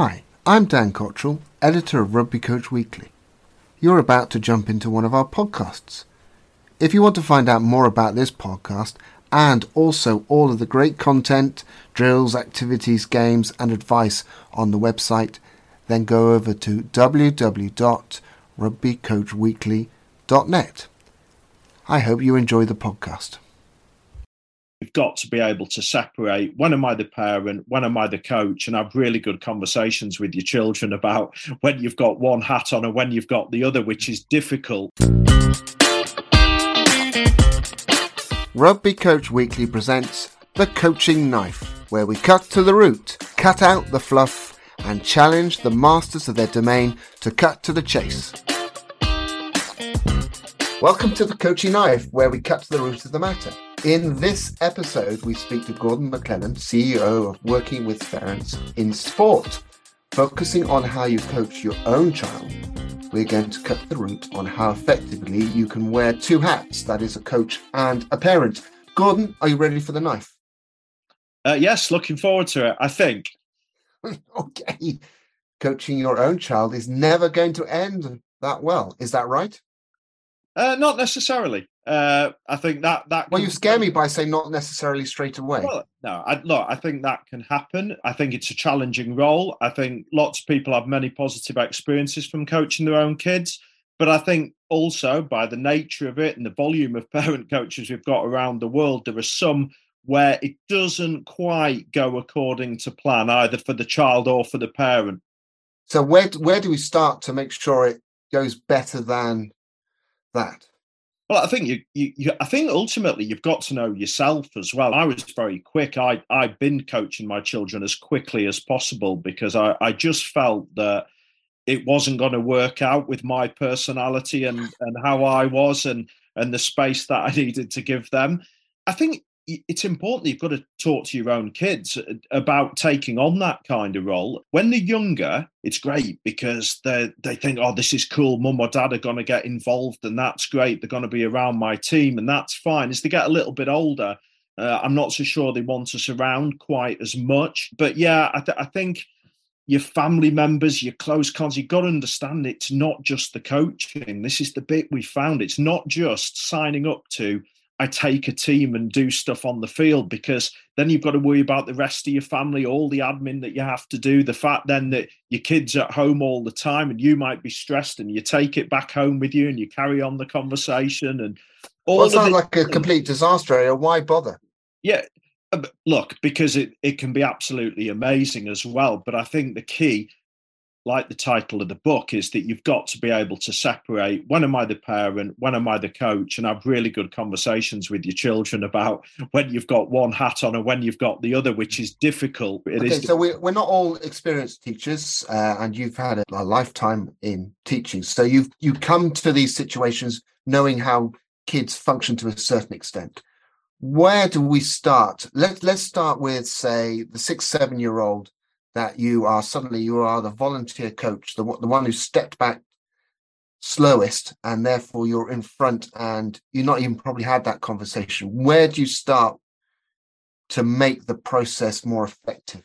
Hi, I'm Dan Cottrell, editor of Rugby Coach Weekly. You're about to jump into one of our podcasts. If you want to find out more about this podcast and also all of the great content, drills, activities, games, and advice on the website, then go over to www.rugbycoachweekly.net. I hope you enjoy the podcast. You've got to be able to separate when am I the parent, when am I the coach, and have really good conversations with your children about when you've got one hat on and when you've got the other, which is difficult. Rugby Coach Weekly presents The Coaching Knife, where we cut to the root, cut out the fluff, and challenge the masters of their domain to cut to the chase. Welcome to The Coaching Knife, where we cut to the root of the matter. In this episode, we speak to Gordon MacLelland, CEO of Working with Parents in Sport, focusing on how you coach your own child. We're going to cut the root on how effectively you can wear two hats that is, a coach and a parent. Gordon, are you ready for the knife? Uh, yes, looking forward to it, I think. okay. Coaching your own child is never going to end that well. Is that right? Uh, not necessarily. Uh, I think that that. Well, you scare me by saying not necessarily straight away. Well, no, I, look, I think that can happen. I think it's a challenging role. I think lots of people have many positive experiences from coaching their own kids, but I think also by the nature of it and the volume of parent coaches we've got around the world, there are some where it doesn't quite go according to plan, either for the child or for the parent. So where where do we start to make sure it goes better than that? Well, I think you, you, you, I think ultimately you've got to know yourself as well. I was very quick. I, I've been coaching my children as quickly as possible because I, I just felt that it wasn't going to work out with my personality and, and how I was and, and the space that I needed to give them. I think it's important you've got to talk to your own kids about taking on that kind of role. When they're younger, it's great because they they think, oh, this is cool. Mum or dad are going to get involved, and that's great. They're going to be around my team, and that's fine. As they get a little bit older, uh, I'm not so sure they want us around quite as much. But yeah, I, th- I think your family members, your close cons, you've got to understand it's not just the coaching. This is the bit we found. It's not just signing up to I take a team and do stuff on the field because then you've got to worry about the rest of your family, all the admin that you have to do, the fact then that your kids at home all the time and you might be stressed and you take it back home with you and you carry on the conversation and all well, it sounds like a complete disaster area. Why bother? Yeah. Uh, look, because it, it can be absolutely amazing as well. But I think the key like the title of the book, is that you've got to be able to separate when am I the parent, when am I the coach, and have really good conversations with your children about when you've got one hat on and when you've got the other, which is difficult. It okay, is so we're, we're not all experienced teachers, uh, and you've had a, a lifetime in teaching. So you've you come to these situations knowing how kids function to a certain extent. Where do we start? Let, let's start with, say, the six, seven year old that you are suddenly you are the volunteer coach, the the one who stepped back slowest, and therefore you're in front, and you're not even probably had that conversation. Where do you start to make the process more effective?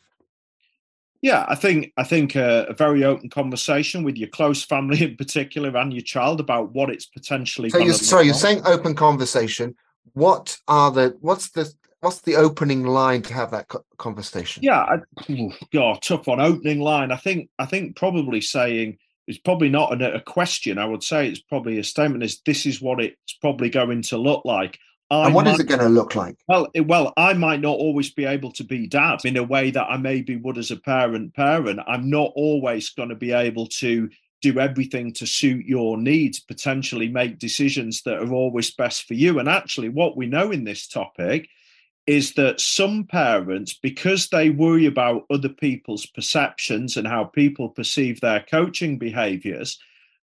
Yeah, I think I think a, a, very open conversation with your close family in particular and your child about what it's potentially. So you're sorry, you're saying open conversation. What are the what's the what's the opening line to have that conversation? Yeah, I, God, tough one. Opening line. I think I think probably saying it's probably not a, a question. I would say it's probably a statement. Is this is what it's probably going to look like. I and what might, is it going to look like? Well, well, I might not always be able to be dad in a way that I maybe would as a parent. Parent, I'm not always going to be able to do everything to suit your needs. Potentially make decisions that are always best for you. And actually, what we know in this topic is that some parents, because they worry about other people's perceptions and how people perceive their coaching behaviors,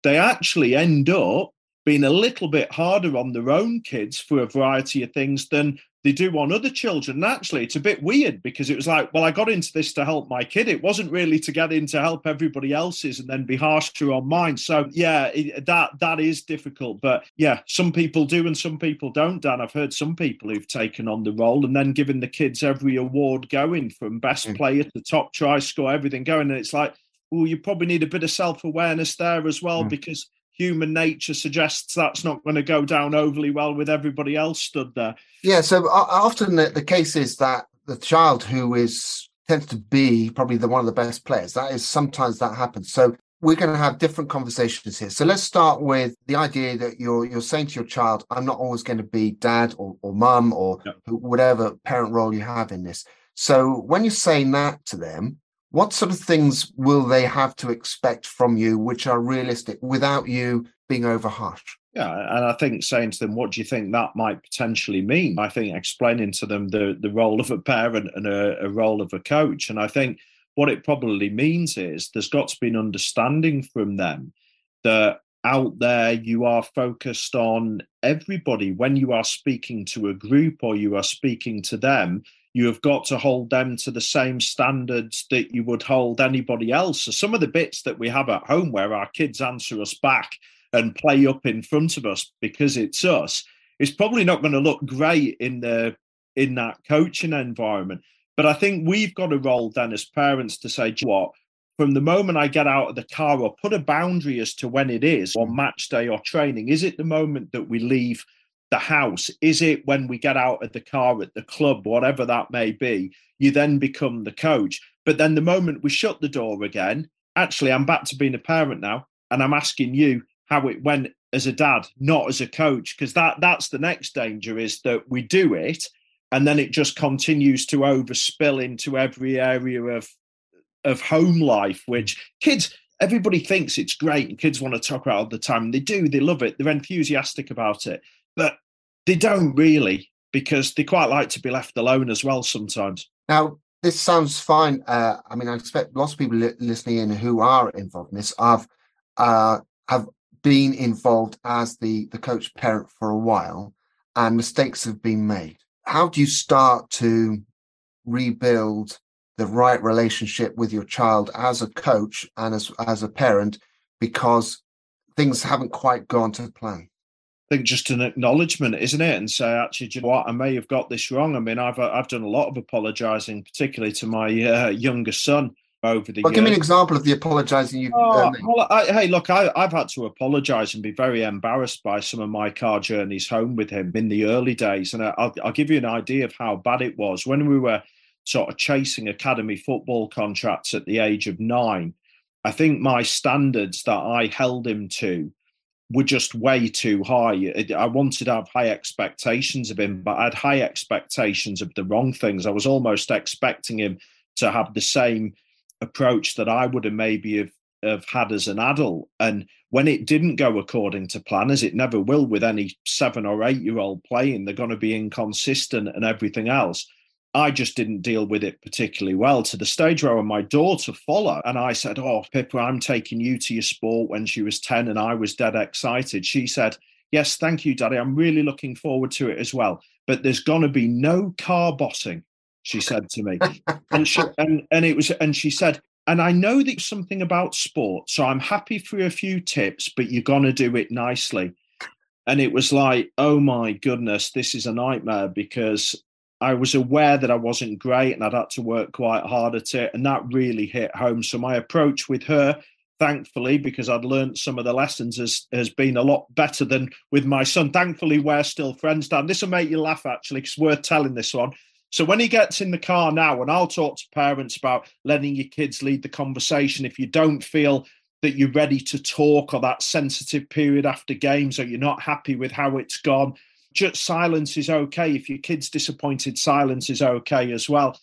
they actually end up being a little bit harder on their own kids for a variety of things than they do on other children. Naturally, it's a bit weird because it was like, well, I got into this to help my kid. It wasn't really to get in to help everybody else's and then be harsher on mine. So yeah, it, that that is difficult. But yeah, some people do and some people don't. Dan, I've heard some people who've taken on the role and then given the kids every award going from best mm. player to top try score, everything going, and it's like, well, you probably need a bit of self awareness there as well mm. because human nature suggests that's not going to go down overly well with everybody else stood there. Yeah, so uh, often the, the case is that the child who is tends to be probably the one of the best players. That is sometimes that happens. So we're going to have different conversations here. So let's start with the idea that you're you're saying to your child, "I'm not always going to be dad or, or mum or whatever parent role you have in this." So when you're saying that to them, what sort of things will they have to expect from you which are realistic without you being over harsh? Yeah, and I think saying to them, "What do you think that might potentially mean?" I think explaining to them the the role of a parent and a, a role of a coach, and I think what it probably means is there's got to be an understanding from them that out there you are focused on everybody when you are speaking to a group or you are speaking to them you have got to hold them to the same standards that you would hold anybody else. So some of the bits that we have at home where our kids answer us back and play up in front of us because it's us it's probably not going to look great in the in that coaching environment. But I think we've got a role then as parents to say, what, from the moment I get out of the car or put a boundary as to when it is on match day or training, is it the moment that we leave the house? Is it when we get out of the car at the club, whatever that may be? You then become the coach. But then the moment we shut the door again, actually, I'm back to being a parent now, and I'm asking you how it went as a dad, not as a coach, because that that's the next danger is that we do it, and then it just continues to overspill into every area of of home life, which kids everybody thinks it's great and kids want to talk about all the time. They do, they love it, they're enthusiastic about it but they don't really because they quite like to be left alone as well sometimes. Now, this sounds fine. Uh, I mean, I expect lots of people li- listening in who are involved in this have uh, have been involved as the the coach parent for a while, and mistakes have been made. How do you start to rebuild the right relationship with your child as a coach and as as a parent because things haven't quite gone to plan? Think just an acknowledgement, isn't it? And say, actually, you know what? I may have got this wrong. I mean, I've uh, I've done a lot of apologising, particularly to my uh, younger son over the well, years. Give me an example of the apologising you. Oh, uh, well, I, hey, look, I, have had to apologise and be very embarrassed by some of my car journeys home with him in the early days, and I'll, I'll give you an idea of how bad it was when we were sort of chasing academy football contracts at the age of nine. I think my standards that I held him to were just way too high. I wanted to have high expectations of him, but I had high expectations of the wrong things. I was almost expecting him to have the same approach that I would have maybe have, have had as an adult. And when it didn't go according to plan, as it never will with any seven or eight year old playing, they're going to be inconsistent and everything else. I just didn't deal with it particularly well to the stage where my daughter followed and I said, Oh, Pippa, I'm taking you to your sport when she was 10 and I was dead excited. She said, Yes, thank you, Daddy. I'm really looking forward to it as well. But there's gonna be no car bossing, she said to me. and she and, and it was and she said, and I know that something about sport, so I'm happy for a few tips, but you're gonna do it nicely. And it was like, oh my goodness, this is a nightmare because I was aware that I wasn't great and I'd had to work quite hard at it. And that really hit home. So my approach with her, thankfully, because I'd learned some of the lessons, has, has been a lot better than with my son. Thankfully, we're still friends, Dan. This will make you laugh, actually, because worth telling this one. So when he gets in the car now, and I'll talk to parents about letting your kids lead the conversation, if you don't feel that you're ready to talk or that sensitive period after games or you're not happy with how it's gone, just silence is okay. If your kid's disappointed, silence is okay as well.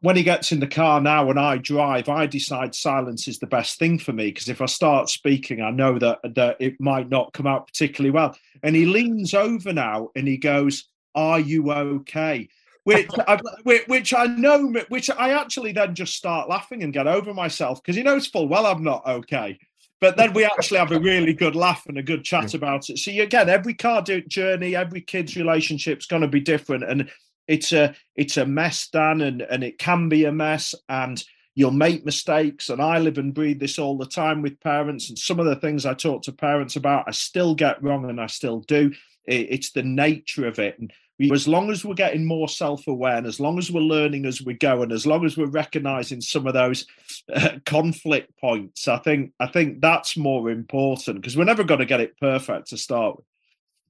When he gets in the car now and I drive, I decide silence is the best thing for me because if I start speaking, I know that, that it might not come out particularly well. And he leans over now and he goes, Are you okay? Which I, which I know, which I actually then just start laughing and get over myself because he knows full well I'm not okay but then we actually have a really good laugh and a good chat about it. So again, every car journey, every kid's relationship is going to be different, and it's a it's a mess, Dan, and and it can be a mess, and you'll make mistakes. And I live and breathe this all the time with parents, and some of the things I talk to parents about, I still get wrong, and I still do. It, it's the nature of it, and as long as we're getting more self-aware, and as long as we're learning as we go, and as long as we're recognizing some of those uh, conflict points, I think I think that's more important because we're never going to get it perfect to start with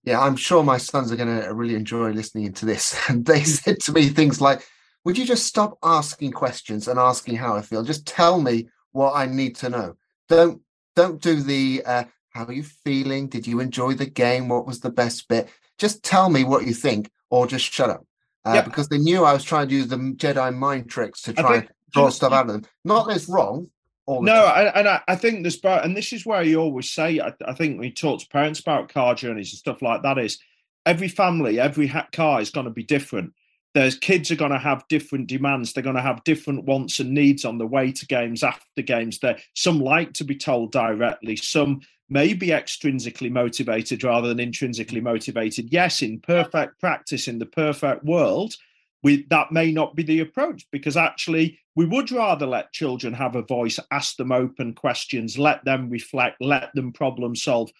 yeah, I'm sure my sons are going to really enjoy listening to this. And they said to me things like, Would you just stop asking questions and asking how I feel? Just tell me what I need to know. Don't don't do the uh, how are you feeling? Did you enjoy the game? What was the best bit? Just tell me what you think, or just shut up. Uh, yep. Because they knew I was trying to use the Jedi mind tricks to try and draw stuff out of them. Not that it's wrong, no, I, and I, I, think this, and this is where you always say, I, I, think we talk to parents about car journeys and stuff like that. Is every family, every car is going to be different. There's kids are going to have different demands. They're going to have different wants and needs on the way to games, after games. There, some like to be told directly. Some may be extrinsically motivated rather than intrinsically motivated. Yes, in perfect practice, in the perfect world, we, that may not be the approach because actually we would rather let children have a voice, ask them open questions, let them reflect, let them problem solve,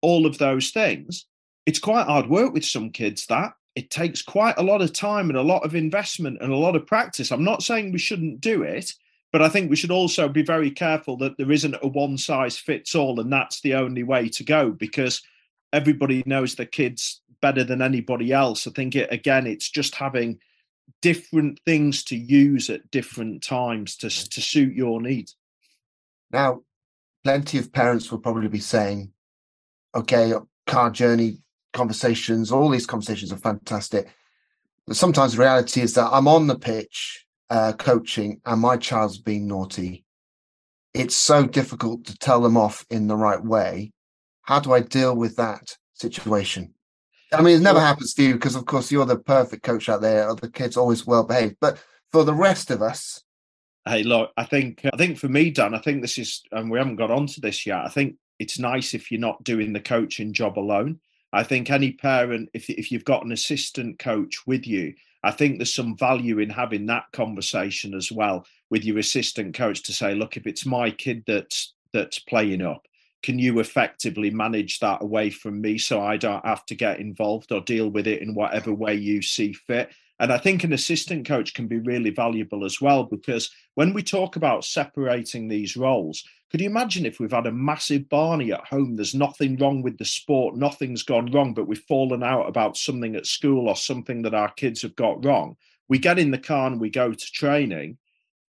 all of those things. It's quite hard work with some kids that it takes quite a lot of time and a lot of investment and a lot of practice. I'm not saying we shouldn't do it, but I think we should also be very careful that there isn't a one size fits all and that's the only way to go because everybody knows the kids better than anybody else. I think it again, it's just having different things to use at different times to, to suit your needs. Now, plenty of parents will probably be saying, okay, car journey conversations, all these conversations are fantastic. But sometimes the reality is that I'm on the pitch uh, coaching and my child's being naughty. It's so difficult to tell them off in the right way. How do I deal with that situation? I mean, it never happens to you because, of course, you're the perfect coach out there. The kids always well behaved, but for the rest of us, hey, look, I think I think for me, Dan, I think this is, and we haven't got onto this yet. I think it's nice if you're not doing the coaching job alone. I think any parent, if if you've got an assistant coach with you, I think there's some value in having that conversation as well with your assistant coach to say, look, if it's my kid that's that's playing up, can you effectively manage that away from me so I don't have to get involved or deal with it in whatever way you see fit? And I think an assistant coach can be really valuable as well because when we talk about separating these roles, could you imagine if we've had a massive Barney at home? There's nothing wrong with the sport, nothing's gone wrong, but we've fallen out about something at school or something that our kids have got wrong. We get in the car and we go to training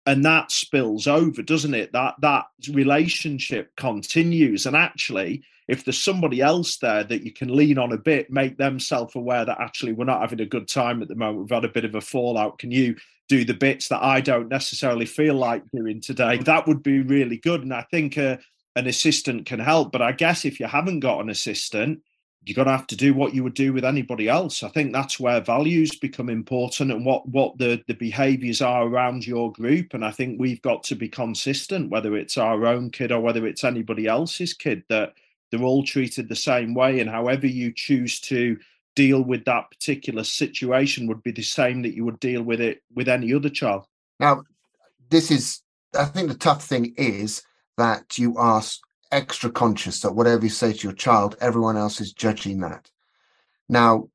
and that spills over doesn't it that that relationship continues and actually if there's somebody else there that you can lean on a bit make them self-aware that actually we're not having a good time at the moment we've had a bit of a fallout can you do the bits that i don't necessarily feel like doing today that would be really good and i think uh, an assistant can help but i guess if you haven't got an assistant you're going to have to do what you would do with anybody else. I think that's where values become important and what what the the behaviors are around your group. And I think we've got to be consistent, whether it's our own kid or whether it's anybody else's kid, that they're all treated the same way. And however you choose to deal with that particular situation would be the same that you would deal with it with any other child. Now, this is, I think the tough thing is that you are extra conscious that whatever you say to your child, everyone else is judging that. Now,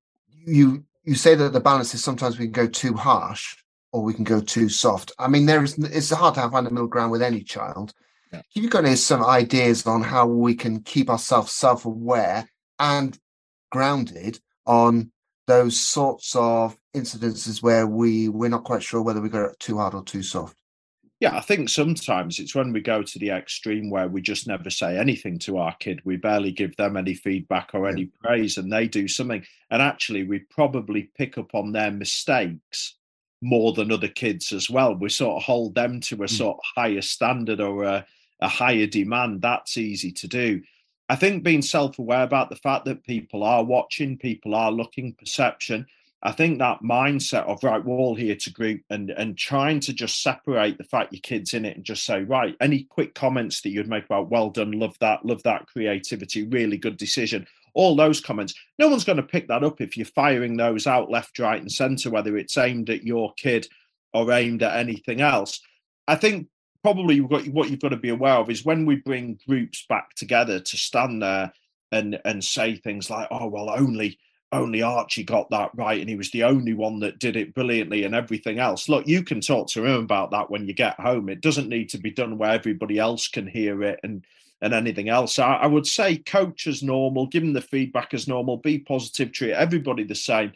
you you say that the balance is sometimes we can go too harsh or we can go too soft. I mean, there is it's hard to find a middle ground with any child. You've got some ideas on how we can keep ourselves self-aware and grounded on those sorts of incidences where we we're not quite sure whether we go too hard or too soft. Yeah, I think sometimes it's when we go to the extreme where we just never say anything to our kid. We barely give them any feedback or any praise, and they do something. And actually, we probably pick up on their mistakes more than other kids as well. We sort of hold them to a mm. sort of higher standard or a, a higher demand. That's easy to do. I think being self aware about the fact that people are watching, people are looking, perception I think that mindset of right, we're all here to group and and trying to just separate the fact your kids in it and just say, right, any quick comments that you'd make about well done, love that, love that creativity, really good decision. all those comments. No one's going to pick that up if you're firing those out left, right, and centre, whether it's aimed at your kid or aimed at anything else. I think probably what you've got to be aware of is when we bring groups back together to stand there and and say things like, "Oh well, only." Only Archie got that right, and he was the only one that did it brilliantly, and everything else. Look, you can talk to him about that when you get home. It doesn't need to be done where everybody else can hear it and and anything else. I, I would say coach as normal, give them the feedback as normal, be positive, treat everybody the same.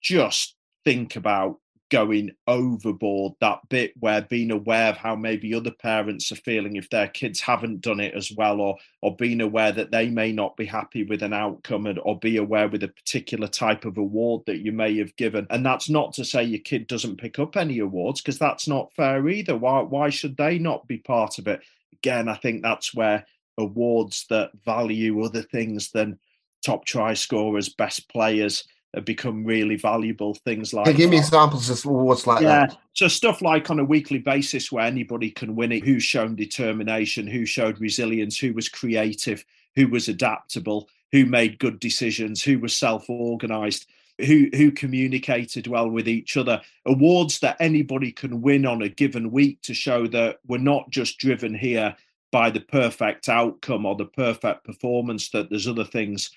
Just think about going overboard that bit where being aware of how maybe other parents are feeling if their kids haven't done it as well or or being aware that they may not be happy with an outcome and, or be aware with a particular type of award that you may have given. And that's not to say your kid doesn't pick up any awards because that's not fair either. Why why should they not be part of it? Again i think that's where awards that value other things than top try scorers, best players have become really valuable. Things like hey, give me examples of awards like yeah. that. So stuff like on a weekly basis where anybody can win it, who's shown determination, who showed resilience, who was creative, who was adaptable, who made good decisions, who was self-organized. Who who communicated well with each other? Awards that anybody can win on a given week to show that we're not just driven here by the perfect outcome or the perfect performance that there's other things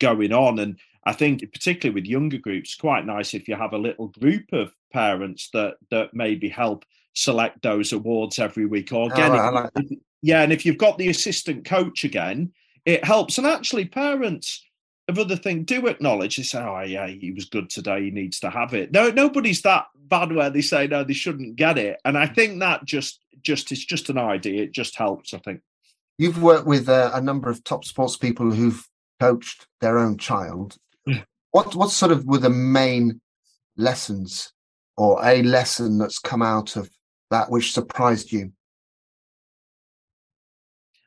going on and i think particularly with younger groups quite nice if you have a little group of parents that that maybe help select those awards every week or again like if, yeah and if you've got the assistant coach again it helps and actually parents of other things do acknowledge they say oh yeah he was good today he needs to have it no nobody's that bad where they say no they shouldn't get it and i think that just just it's just an idea. It just helps, I think. You've worked with uh, a number of top sports people who've coached their own child. Hmm. what what sort of were the main lessons, or a lesson that's come out of that which surprised you?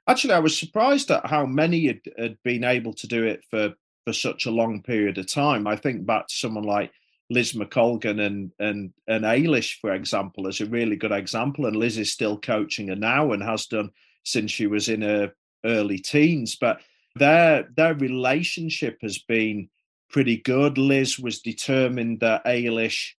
Actually, I was surprised at how many had, had been able to do it for for such a long period of time. I think back to someone like Liz McColgan and and and Eilish, for example, is a really good example. And Liz is still coaching her now and has done since she was in her early teens. But their their relationship has been pretty good. Liz was determined that Eilish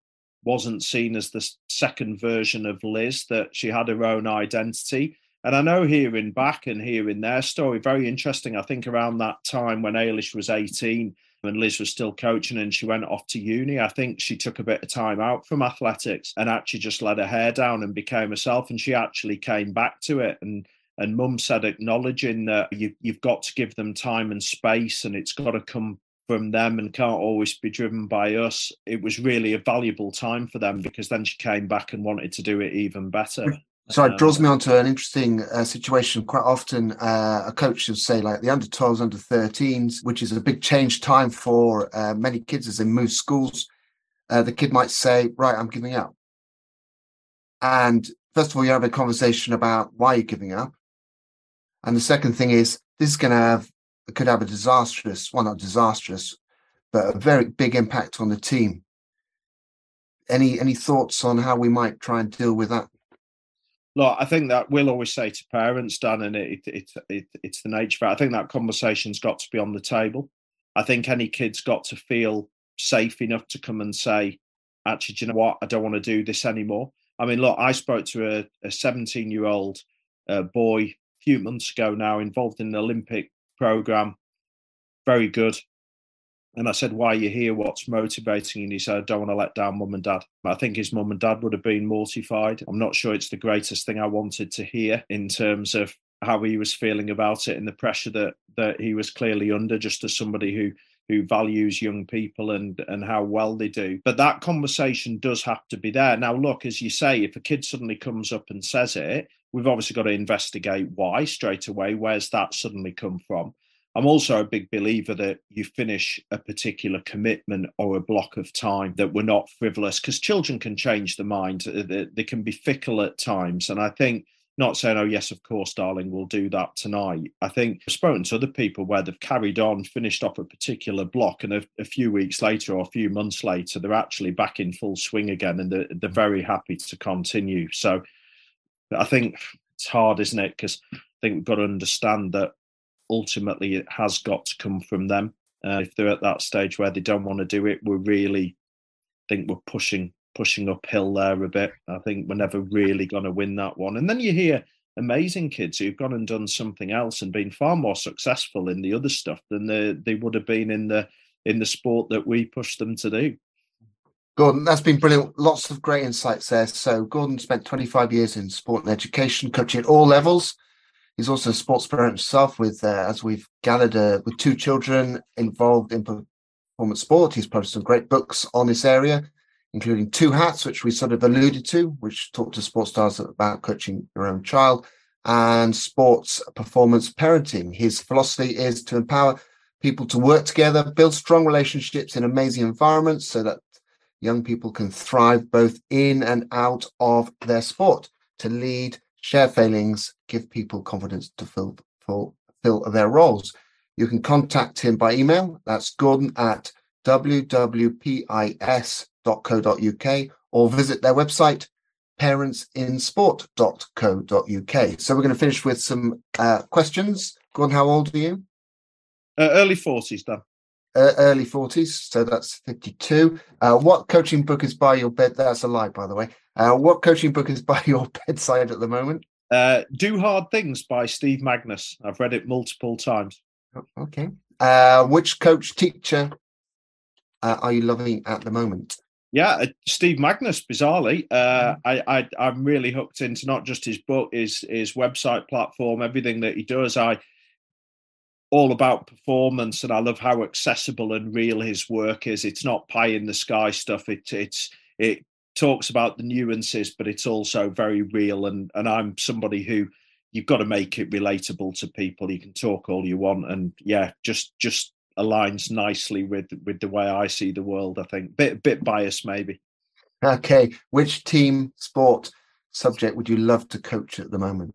wasn't seen as the second version of Liz, that she had her own identity. And I know hearing back and hearing their story, very interesting. I think around that time when Eilish was 18, and Liz was still coaching and she went off to uni. I think she took a bit of time out from athletics and actually just let her hair down and became herself. And she actually came back to it. And and mum said acknowledging that you, you've got to give them time and space and it's got to come from them and can't always be driven by us. It was really a valuable time for them because then she came back and wanted to do it even better. So it draws me on to an interesting uh, situation. Quite often, uh, a coach will say, like the under 12s, under 13s, which is a big change time for uh, many kids as they move schools. Uh, the kid might say, Right, I'm giving up. And first of all, you have a conversation about why you're giving up. And the second thing is, this is going to have, could have a disastrous, well, not disastrous, but a very big impact on the team. Any any thoughts on how we might try and deal with that? look, I think that we'll always say to parents, Dan, and it, it, it, it's the nature of it. I think that conversation's got to be on the table. I think any kid's got to feel safe enough to come and say, actually, do you know what? I don't want to do this anymore. I mean, look, I spoke to a 17 year old uh, boy few months ago now, involved in the Olympic program. Very good. And I said, Why are you here? What's motivating? And he said, I don't want to let down mum and dad. I think his mum and dad would have been mortified. I'm not sure it's the greatest thing I wanted to hear in terms of how he was feeling about it and the pressure that that he was clearly under, just as somebody who who values young people and and how well they do. But that conversation does have to be there. Now, look, as you say, if a kid suddenly comes up and says it, we've obviously got to investigate why straight away. Where's that suddenly come from? I'm also a big believer that you finish a particular commitment or a block of time that we're not frivolous because children can change their mind. They, can be fickle at times. And I think not saying, oh, yes, of course, darling, we'll do that tonight. I think I've spoken to other people where they've carried on, finished off a particular block, and a, a few weeks later or a few months later, they're actually back in full swing again and they're, they're very happy to continue. So I think it's hard, isn't it? Because I think we've got to understand that ultimately it has got to come from them. Uh, if they're at that stage where they don't want to do it, we're really I think we're pushing pushing uphill there a bit. I think we're never really going to win that one. And then you hear amazing kids who've gone and done something else and been far more successful in the other stuff than they, they would have been in the in the sport that we pushed them to do. Gordon, that's been brilliant. Lots of great insights there. So Gordon spent 25 years in sport and education, coaching at all levels. He's also a sports parent himself, with uh, as we've gathered uh, with two children involved in performance sport. He's published some great books on this area, including Two Hats, which we sort of alluded to, which talk to sports stars about coaching your own child, and sports performance parenting. His philosophy is to empower people to work together, build strong relationships in amazing environments so that young people can thrive both in and out of their sport, to lead, share failings, give people confidence to fill, fill, fill their roles. You can contact him by email. That's gordon at wwpis.co.uk or visit their website, parentsinsport.co.uk. So we're going to finish with some uh, questions. Gordon, how old are you? Uh, early 40s, Dan uh, early 40s, so that's 52. Uh, what coaching book is by your bed? That's a lie, by the way. Uh, what coaching book is by your bedside at the moment? Uh, Do Hard Things by Steve Magness. I've read it multiple times. Oh, okay. Uh, which coach teacher uh, are you loving at the moment? Yeah, Steve Magness, Bizarrely, mm. I, I I'm really hooked into not just his book, his his website platform, everything that he does. I all about performance, and I love how accessible and real his work is. It's not pie in the sky stuff. It it's it talks about the nuances, but it's also very real. And and I'm somebody who you've got to make it relatable to people. You can talk all you want, and yeah, just just aligns nicely with with the way I see the world. I think bit bit biased maybe. Okay, which team sport subject would you love to coach at the moment?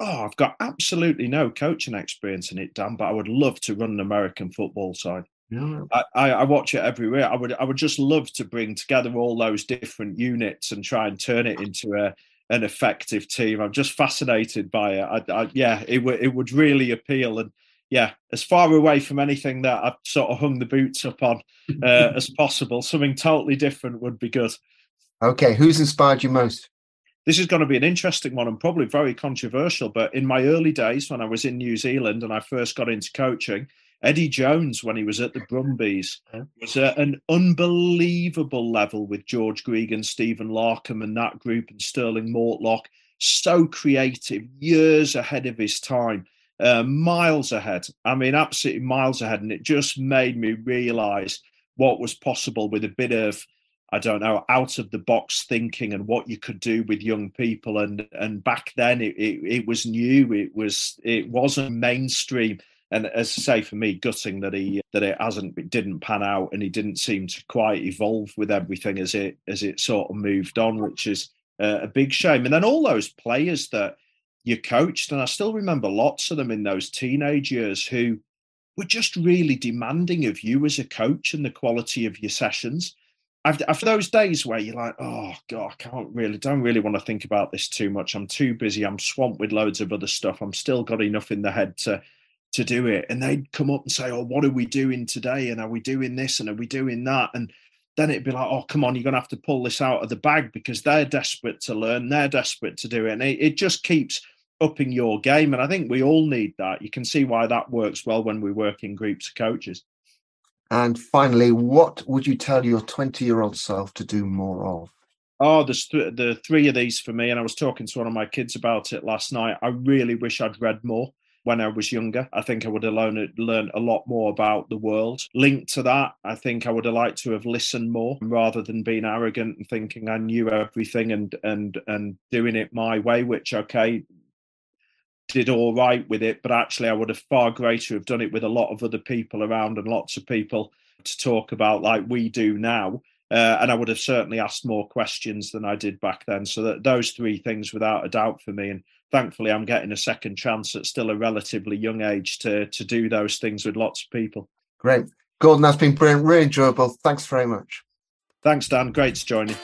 oh, I've got absolutely no coaching experience in it, Dan, but I would love to run an American football side. Yeah. I, I, I, watch it everywhere. I would I would just love to bring together all those different units and try and turn it into a an effective team. I'm just fascinated by it. I, I, yeah, it would it would really appeal and yeah, as far away from anything that I've sort of hung the boots up on uh, as possible. Something totally different would be good. Okay, who's inspired you most? this is going to be an interesting one and probably very controversial. But in my early days, when I was in New Zealand and I first got into coaching, Eddie Jones, when he was at the Brumbies, was at an unbelievable level with George Gregan, Stephen Larkham, and that group, and Stirling Mortlock. So creative, years ahead of his time, uh, miles ahead. I mean, absolutely miles ahead. And it just made me realize what was possible with a bit of I don't know, out of the box thinking and what you could do with young people. And and back then it, it, it was new. It was it wasn't mainstream. And as I say, for me, gutting that he that it hasn't it didn't pan out and he didn't seem to quite evolve with everything as it as it sort of moved on, which is uh, a big shame. And then all those players that you coached, and I still remember lots of them in those teenage years who were just really demanding of you as a coach and the quality of your sessions after, after those days where you're like, oh god, I can't really, don't really want to think about this too much. I'm too busy. I'm swamped with loads of other stuff. I'm still got enough in the head to to do it. And they'd come up and say, oh, what are we doing today? And are we doing this? And are we doing that? And then it'd be like, oh, come on, you're gonna have to pull this out of the bag because they're desperate to learn. They're desperate to do it, and it, it just keeps upping your game. And I think we all need that. You can see why that works well when we work in groups of coaches. And finally, what would you tell your 20 year old self to do more of? Oh, there's th- the three of these for me. And I was talking to one of my kids about it last night. I really wish I'd read more when I was younger. I think I would have learned, learned a lot more about the world. Linked to that, I think I would have liked to have listened more rather than being arrogant and thinking I knew everything and and and doing it my way, which okay, did all right with it, but actually I would have far greater have done it with a lot of other people around and lots of people to talk about like we do now. Uh, and I would have certainly asked more questions than I did back then. So that those three things, without a doubt, for me. And thankfully, I'm getting a second chance at still a relatively young age to to do those things with lots of people. Great, Gordon. That's been brilliant, really enjoyable. Thanks very much. Thanks, Dan. Great to join you.